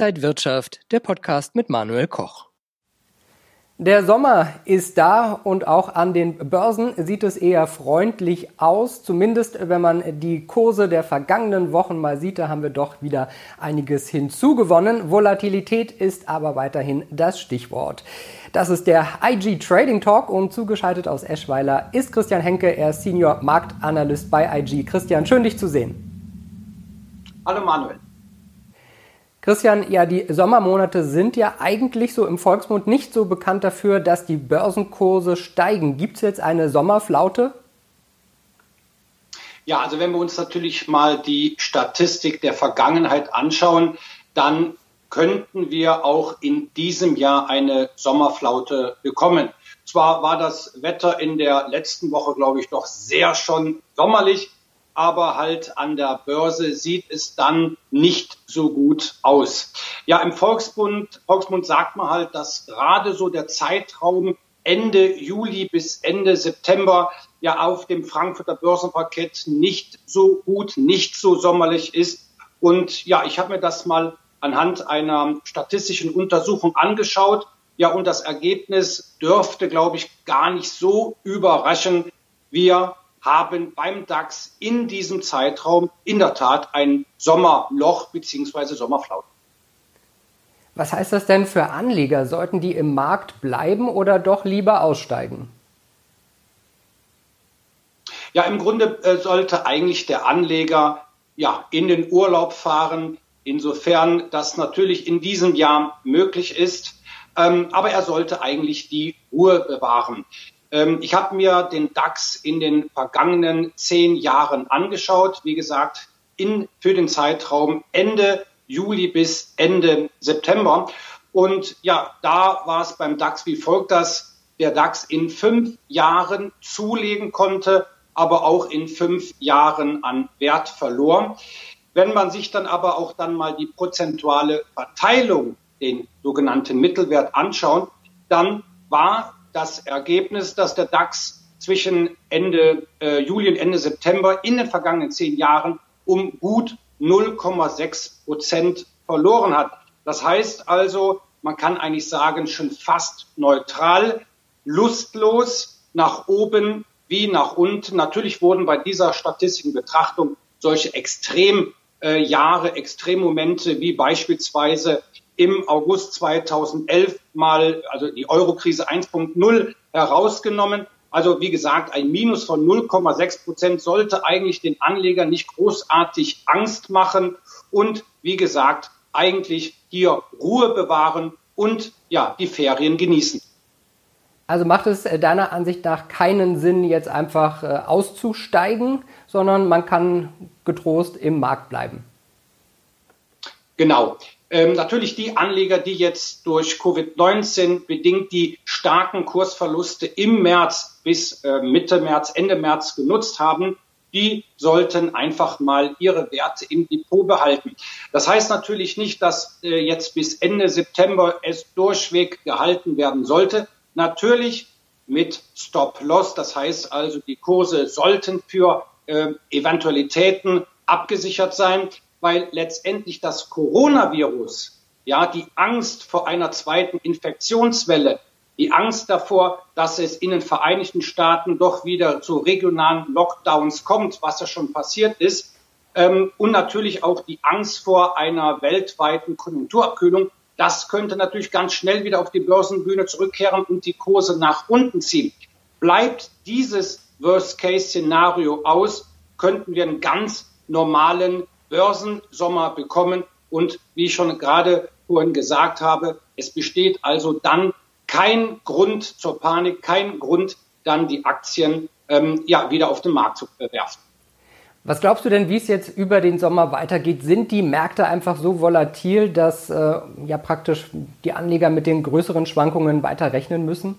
Inside Wirtschaft, der Podcast mit Manuel Koch. Der Sommer ist da und auch an den Börsen sieht es eher freundlich aus. Zumindest wenn man die Kurse der vergangenen Wochen mal sieht, da haben wir doch wieder einiges hinzugewonnen. Volatilität ist aber weiterhin das Stichwort. Das ist der IG Trading Talk und zugeschaltet aus Eschweiler ist Christian Henke, er ist Senior Marktanalyst bei IG. Christian, schön dich zu sehen. Hallo Manuel. Christian, ja, die Sommermonate sind ja eigentlich so im Volksmund nicht so bekannt dafür, dass die Börsenkurse steigen. Gibt es jetzt eine Sommerflaute? Ja, also wenn wir uns natürlich mal die Statistik der Vergangenheit anschauen, dann könnten wir auch in diesem Jahr eine Sommerflaute bekommen. Zwar war das Wetter in der letzten Woche, glaube ich, doch sehr schon sommerlich, aber halt an der Börse sieht es dann nicht so gut aus. Ja, im Volksbund, Volksmund sagt man halt, dass gerade so der Zeitraum Ende Juli bis Ende September ja auf dem Frankfurter Börsenparkett nicht so gut, nicht so sommerlich ist. Und ja, ich habe mir das mal anhand einer statistischen Untersuchung angeschaut. Ja, und das Ergebnis dürfte, glaube ich, gar nicht so überraschen. Wir haben beim DAX in diesem Zeitraum in der Tat ein Sommerloch bzw. Sommerflaute. Was heißt das denn für Anleger? Sollten die im Markt bleiben oder doch lieber aussteigen? Ja, im Grunde äh, sollte eigentlich der Anleger ja in den Urlaub fahren, insofern das natürlich in diesem Jahr möglich ist. Ähm, aber er sollte eigentlich die Ruhe bewahren. Ähm, ich habe mir den DAX in den vergangenen zehn Jahren angeschaut. Wie gesagt, in, für den Zeitraum Ende Juli bis Ende September. Und ja, da war es beim DAX wie folgt, dass der DAX in fünf Jahren zulegen konnte, aber auch in fünf Jahren an Wert verlor. Wenn man sich dann aber auch dann mal die prozentuale Verteilung, den sogenannten Mittelwert anschaut, dann war das Ergebnis, dass der DAX zwischen Ende äh, Juli und Ende September in den vergangenen zehn Jahren um gut 0,6 Prozent verloren hat. Das heißt also, man kann eigentlich sagen, schon fast neutral, lustlos nach oben wie nach unten. Natürlich wurden bei dieser statistischen Betrachtung solche Extremjahre, äh, Extremmomente wie beispielsweise im August 2011 mal, also die Eurokrise 1.0 herausgenommen. Also wie gesagt, ein Minus von 0,6 Prozent sollte eigentlich den Anlegern nicht großartig Angst machen und wie gesagt, eigentlich hier Ruhe bewahren und ja, die Ferien genießen. Also macht es äh, deiner Ansicht nach keinen Sinn, jetzt einfach äh, auszusteigen, sondern man kann getrost im Markt bleiben. Genau. Ähm, natürlich die Anleger, die jetzt durch Covid-19 bedingt die starken Kursverluste im März bis äh, Mitte März, Ende März genutzt haben, die sollten einfach mal ihre Werte im Depot behalten. Das heißt natürlich nicht, dass äh, jetzt bis Ende September es durchweg gehalten werden sollte. Natürlich mit Stop-Loss. Das heißt also, die Kurse sollten für äh, Eventualitäten abgesichert sein weil letztendlich das Coronavirus, ja, die Angst vor einer zweiten Infektionswelle, die Angst davor, dass es in den Vereinigten Staaten doch wieder zu regionalen Lockdowns kommt, was ja schon passiert ist, ähm, und natürlich auch die Angst vor einer weltweiten Konjunkturabkühlung, das könnte natürlich ganz schnell wieder auf die Börsenbühne zurückkehren und die Kurse nach unten ziehen. Bleibt dieses Worst-Case-Szenario aus, könnten wir einen ganz normalen Börsensommer bekommen. Und wie ich schon gerade vorhin gesagt habe, es besteht also dann kein Grund zur Panik, kein Grund, dann die Aktien ähm, ja, wieder auf den Markt zu werfen. Was glaubst du denn, wie es jetzt über den Sommer weitergeht? Sind die Märkte einfach so volatil, dass äh, ja praktisch die Anleger mit den größeren Schwankungen weiter rechnen müssen?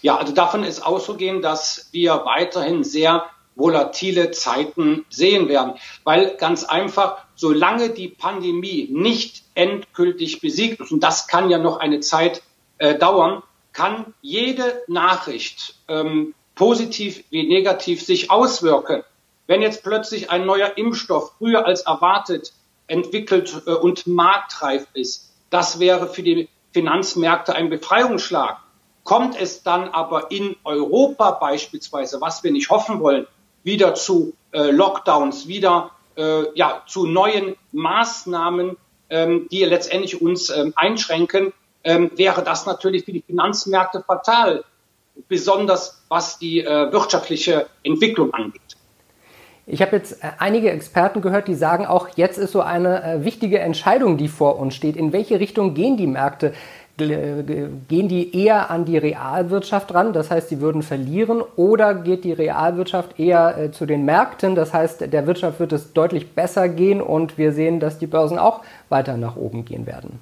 Ja, also davon ist auszugehen, dass wir weiterhin sehr volatile Zeiten sehen werden. Weil ganz einfach, solange die Pandemie nicht endgültig besiegt ist, und das kann ja noch eine Zeit äh, dauern, kann jede Nachricht ähm, positiv wie negativ sich auswirken. Wenn jetzt plötzlich ein neuer Impfstoff früher als erwartet entwickelt äh, und marktreif ist. Das wäre für die Finanzmärkte ein Befreiungsschlag. Kommt es dann aber in Europa beispielsweise, was wir nicht hoffen wollen, wieder zu äh, Lockdowns, wieder äh, ja, zu neuen Maßnahmen, ähm, die letztendlich uns ähm, einschränken, ähm, wäre das natürlich für die Finanzmärkte fatal, besonders was die äh, wirtschaftliche Entwicklung angeht. Ich habe jetzt äh, einige Experten gehört, die sagen, auch jetzt ist so eine äh, wichtige Entscheidung, die vor uns steht. In welche Richtung gehen die Märkte? Gehen die eher an die Realwirtschaft ran, das heißt, sie würden verlieren, oder geht die Realwirtschaft eher äh, zu den Märkten, das heißt, der Wirtschaft wird es deutlich besser gehen und wir sehen, dass die Börsen auch weiter nach oben gehen werden?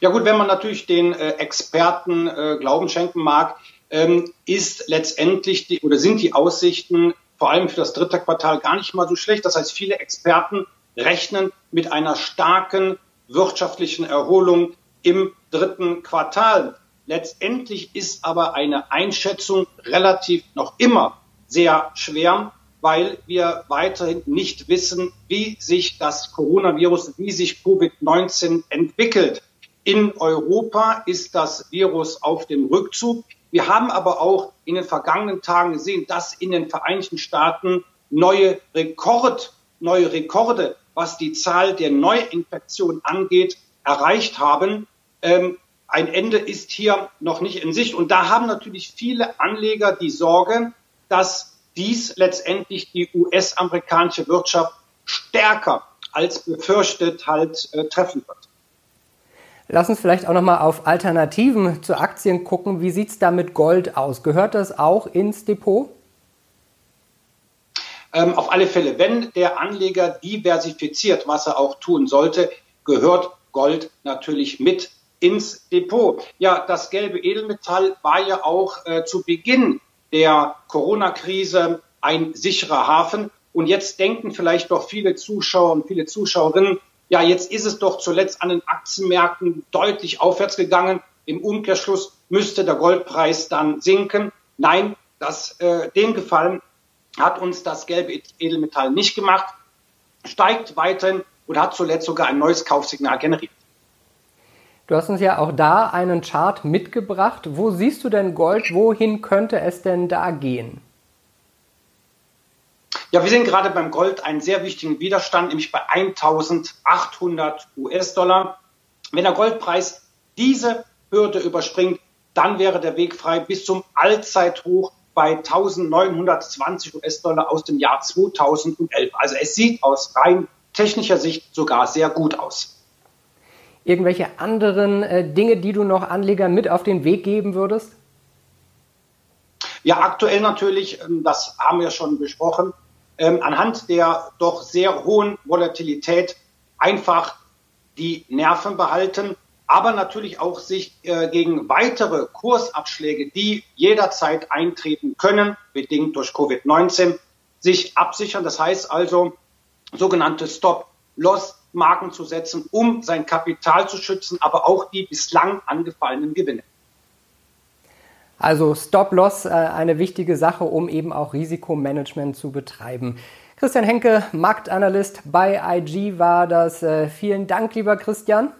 Ja gut, wenn man natürlich den äh, Experten äh, Glauben schenken mag, ähm, ist letztendlich die, oder sind die Aussichten vor allem für das dritte Quartal gar nicht mal so schlecht. Das heißt, viele Experten rechnen mit einer starken wirtschaftlichen Erholung im dritten Quartal. Letztendlich ist aber eine Einschätzung relativ noch immer sehr schwer, weil wir weiterhin nicht wissen, wie sich das Coronavirus, wie sich Covid-19 entwickelt. In Europa ist das Virus auf dem Rückzug. Wir haben aber auch in den vergangenen Tagen gesehen, dass in den Vereinigten Staaten neue Rekord, neue Rekorde, was die Zahl der Neuinfektionen angeht, erreicht haben. Ähm, ein Ende ist hier noch nicht in Sicht. Und da haben natürlich viele Anleger die Sorge, dass dies letztendlich die US-amerikanische Wirtschaft stärker als befürchtet halt äh, treffen wird. Lass uns vielleicht auch noch mal auf Alternativen zu Aktien gucken. Wie sieht es da mit Gold aus? Gehört das auch ins Depot? Ähm, auf alle Fälle, wenn der Anleger diversifiziert, was er auch tun sollte, gehört Gold natürlich mit ins Depot. Ja, das gelbe Edelmetall war ja auch äh, zu Beginn der Corona-Krise ein sicherer Hafen. Und jetzt denken vielleicht doch viele Zuschauer und viele Zuschauerinnen, ja, jetzt ist es doch zuletzt an den Aktienmärkten deutlich aufwärts gegangen. Im Umkehrschluss müsste der Goldpreis dann sinken. Nein, das, äh, den Gefallen hat uns das gelbe Edelmetall nicht gemacht, steigt weiterhin und hat zuletzt sogar ein neues Kaufsignal generiert. Du hast uns ja auch da einen Chart mitgebracht. Wo siehst du denn Gold? Wohin könnte es denn da gehen? Ja, wir sehen gerade beim Gold einen sehr wichtigen Widerstand, nämlich bei 1800 US-Dollar. Wenn der Goldpreis diese Hürde überspringt, dann wäre der Weg frei bis zum Allzeithoch bei 1920 US-Dollar aus dem Jahr 2011. Also es sieht aus rein technischer Sicht sogar sehr gut aus. Irgendwelche anderen äh, Dinge, die du noch Anlegern mit auf den Weg geben würdest? Ja, aktuell natürlich, ähm, das haben wir schon besprochen, ähm, anhand der doch sehr hohen Volatilität einfach die Nerven behalten, aber natürlich auch sich äh, gegen weitere Kursabschläge, die jederzeit eintreten können, bedingt durch Covid-19, sich absichern. Das heißt also, sogenannte Stop-Loss-Marken zu setzen, um sein Kapital zu schützen, aber auch die bislang angefallenen Gewinne. Also Stop-Loss, äh, eine wichtige Sache, um eben auch Risikomanagement zu betreiben. Christian Henke, Marktanalyst bei IG war das. Äh, vielen Dank, lieber Christian.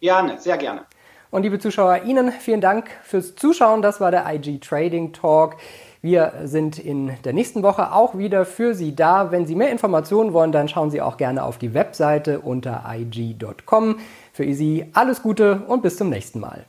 Gerne, sehr gerne. Und liebe Zuschauer, Ihnen vielen Dank fürs Zuschauen. Das war der IG Trading Talk. Wir sind in der nächsten Woche auch wieder für Sie da. Wenn Sie mehr Informationen wollen, dann schauen Sie auch gerne auf die Webseite unter ig.com. Für Sie alles Gute und bis zum nächsten Mal.